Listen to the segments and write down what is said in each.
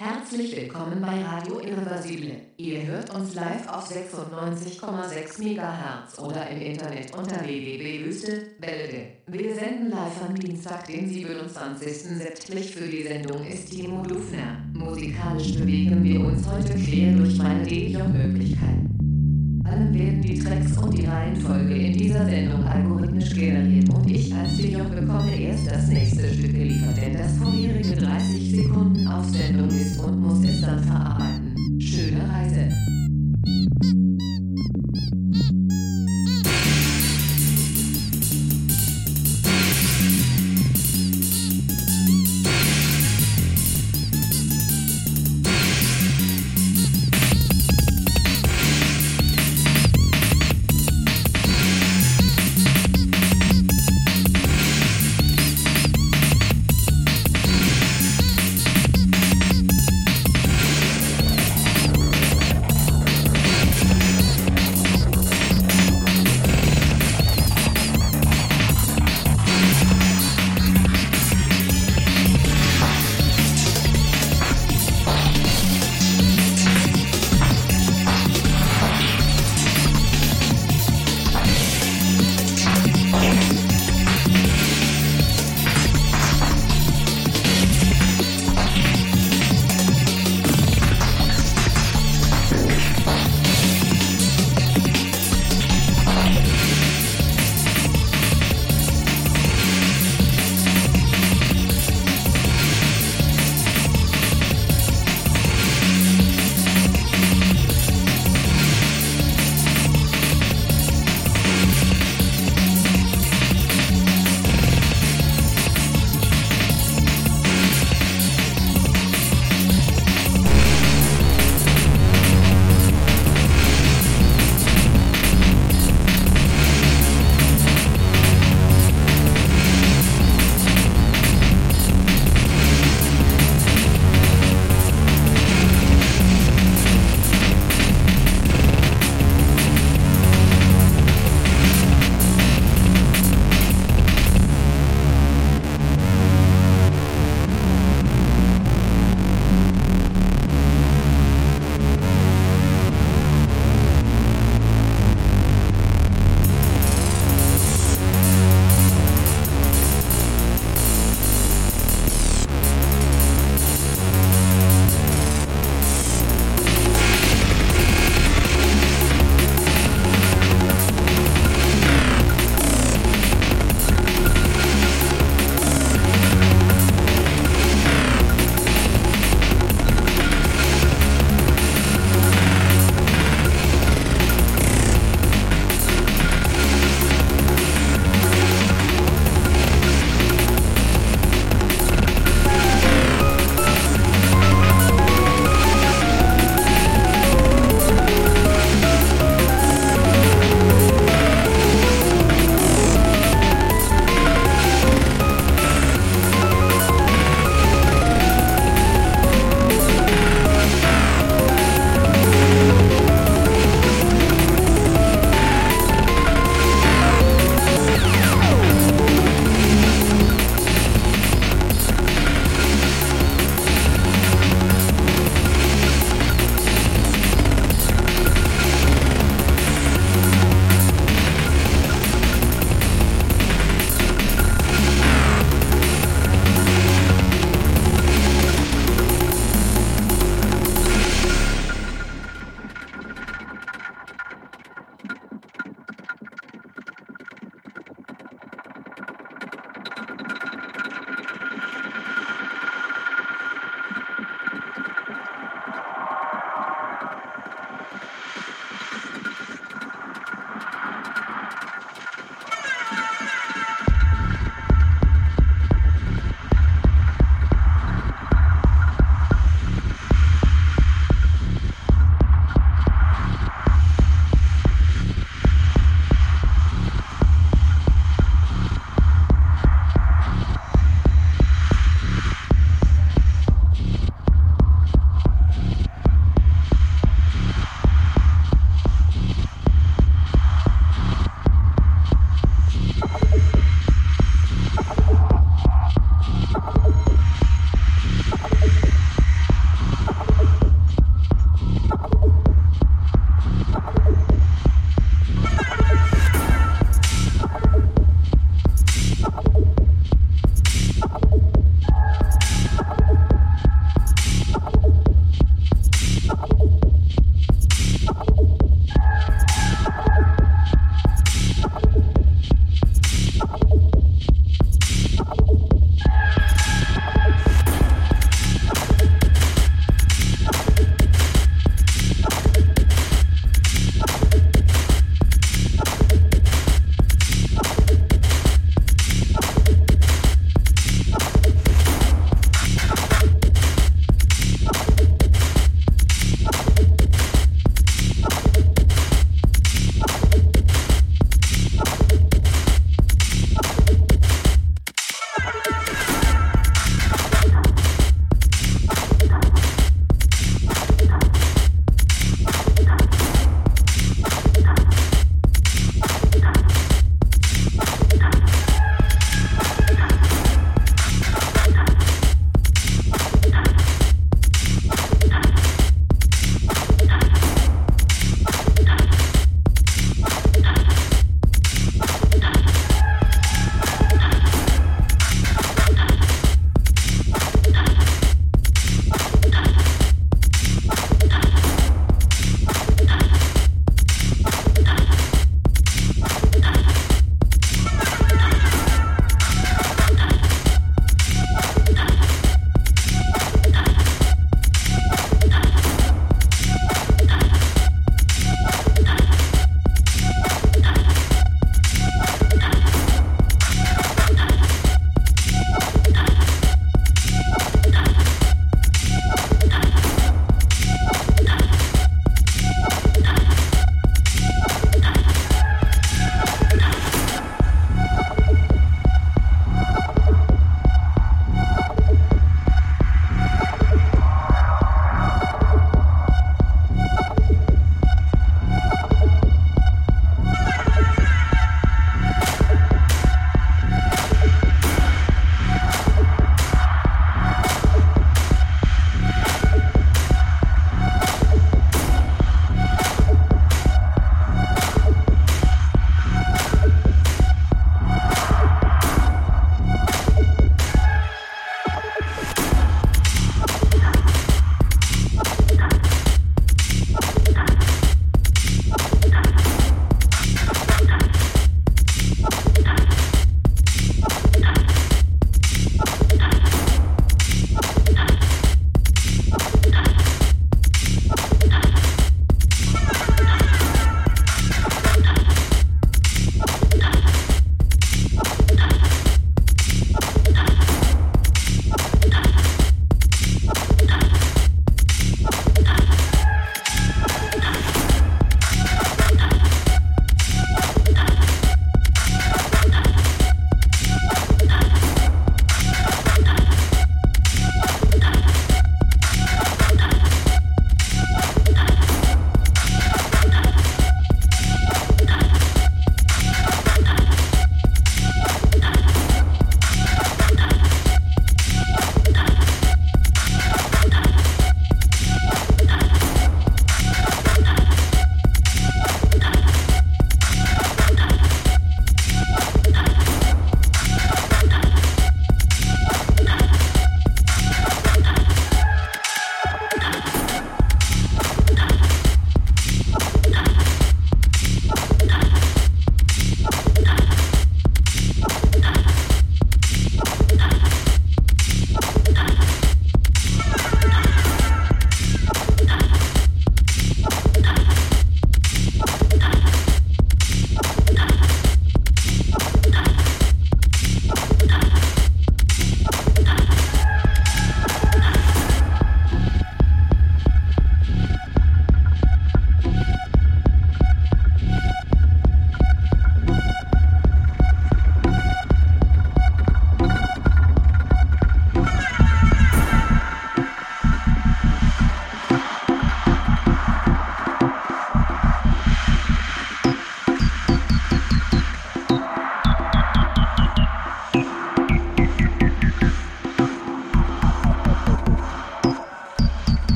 Herzlich willkommen bei Radio Irreversible. Ihr hört uns live auf 96,6 MHz oder im Internet unter www.wüstebälde. Wir senden live am Dienstag, den 27. September. Für die Sendung ist Timo Dufner. Musikalisch bewegen wir uns heute quer durch meine DJ-Möglichkeiten. Allem werden die Tracks und die Reihenfolge in dieser Sendung algorithmisch generiert und ich als DJ bekomme erst das nächste Stück geliefert, denn das vorherige 30 Sekunden auf Sendung ist und muss es dann verarbeiten. Schöne Reise!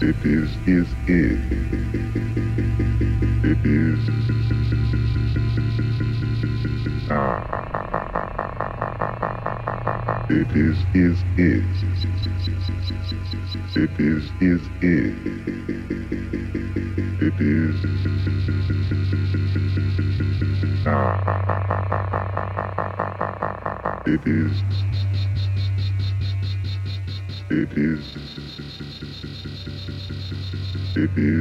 it is, is, is. It is. Ah. It is, is, is. It is, is, is. It is. Ah. It is. It is. Mississippi.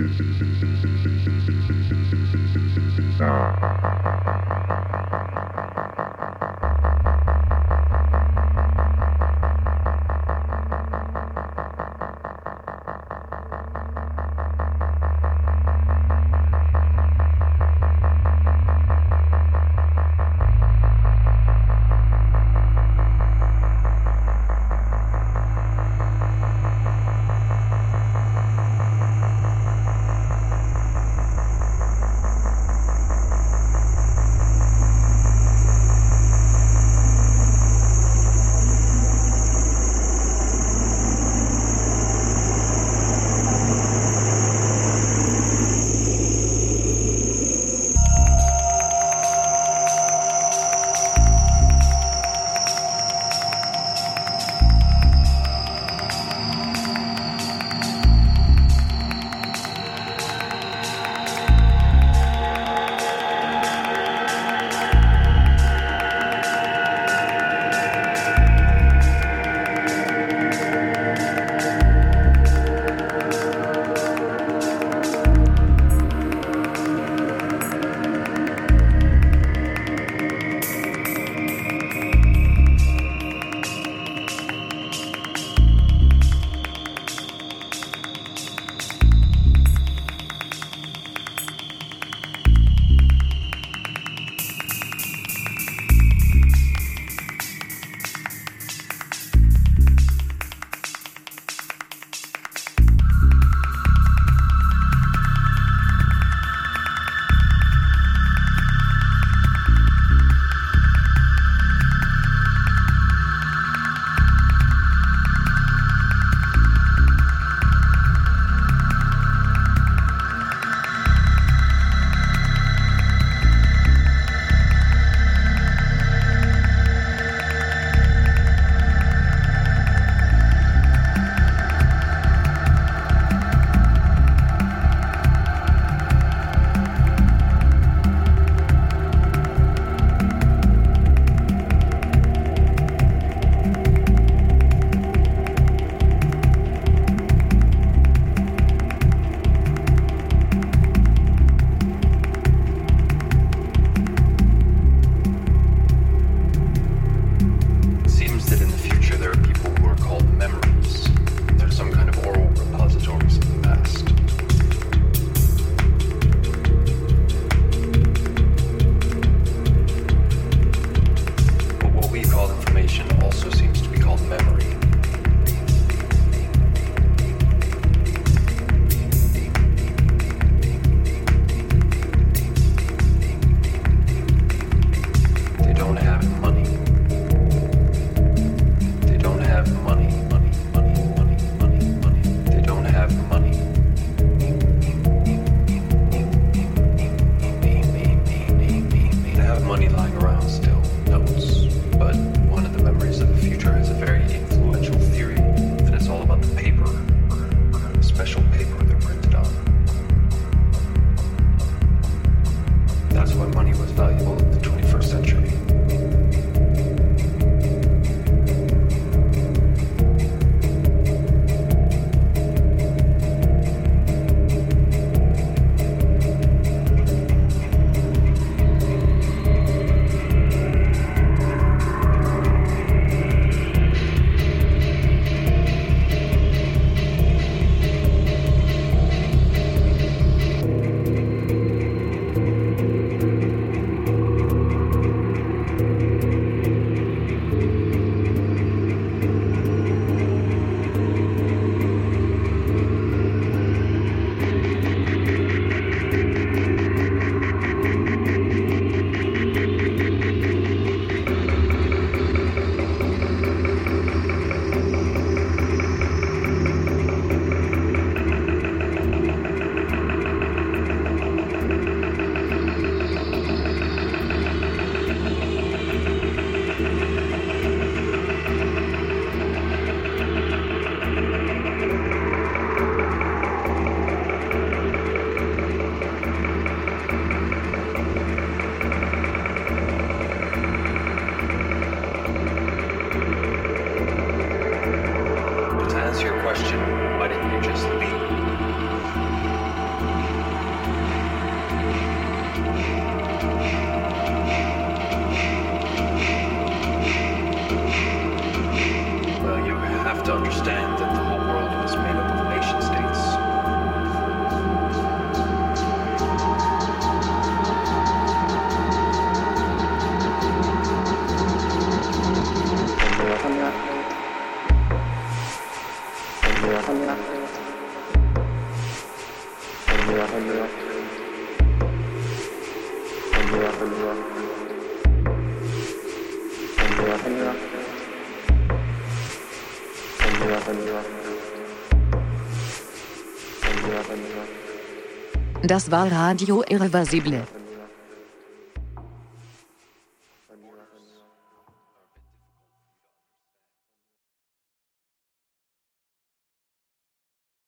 Das war Radio Irreversible.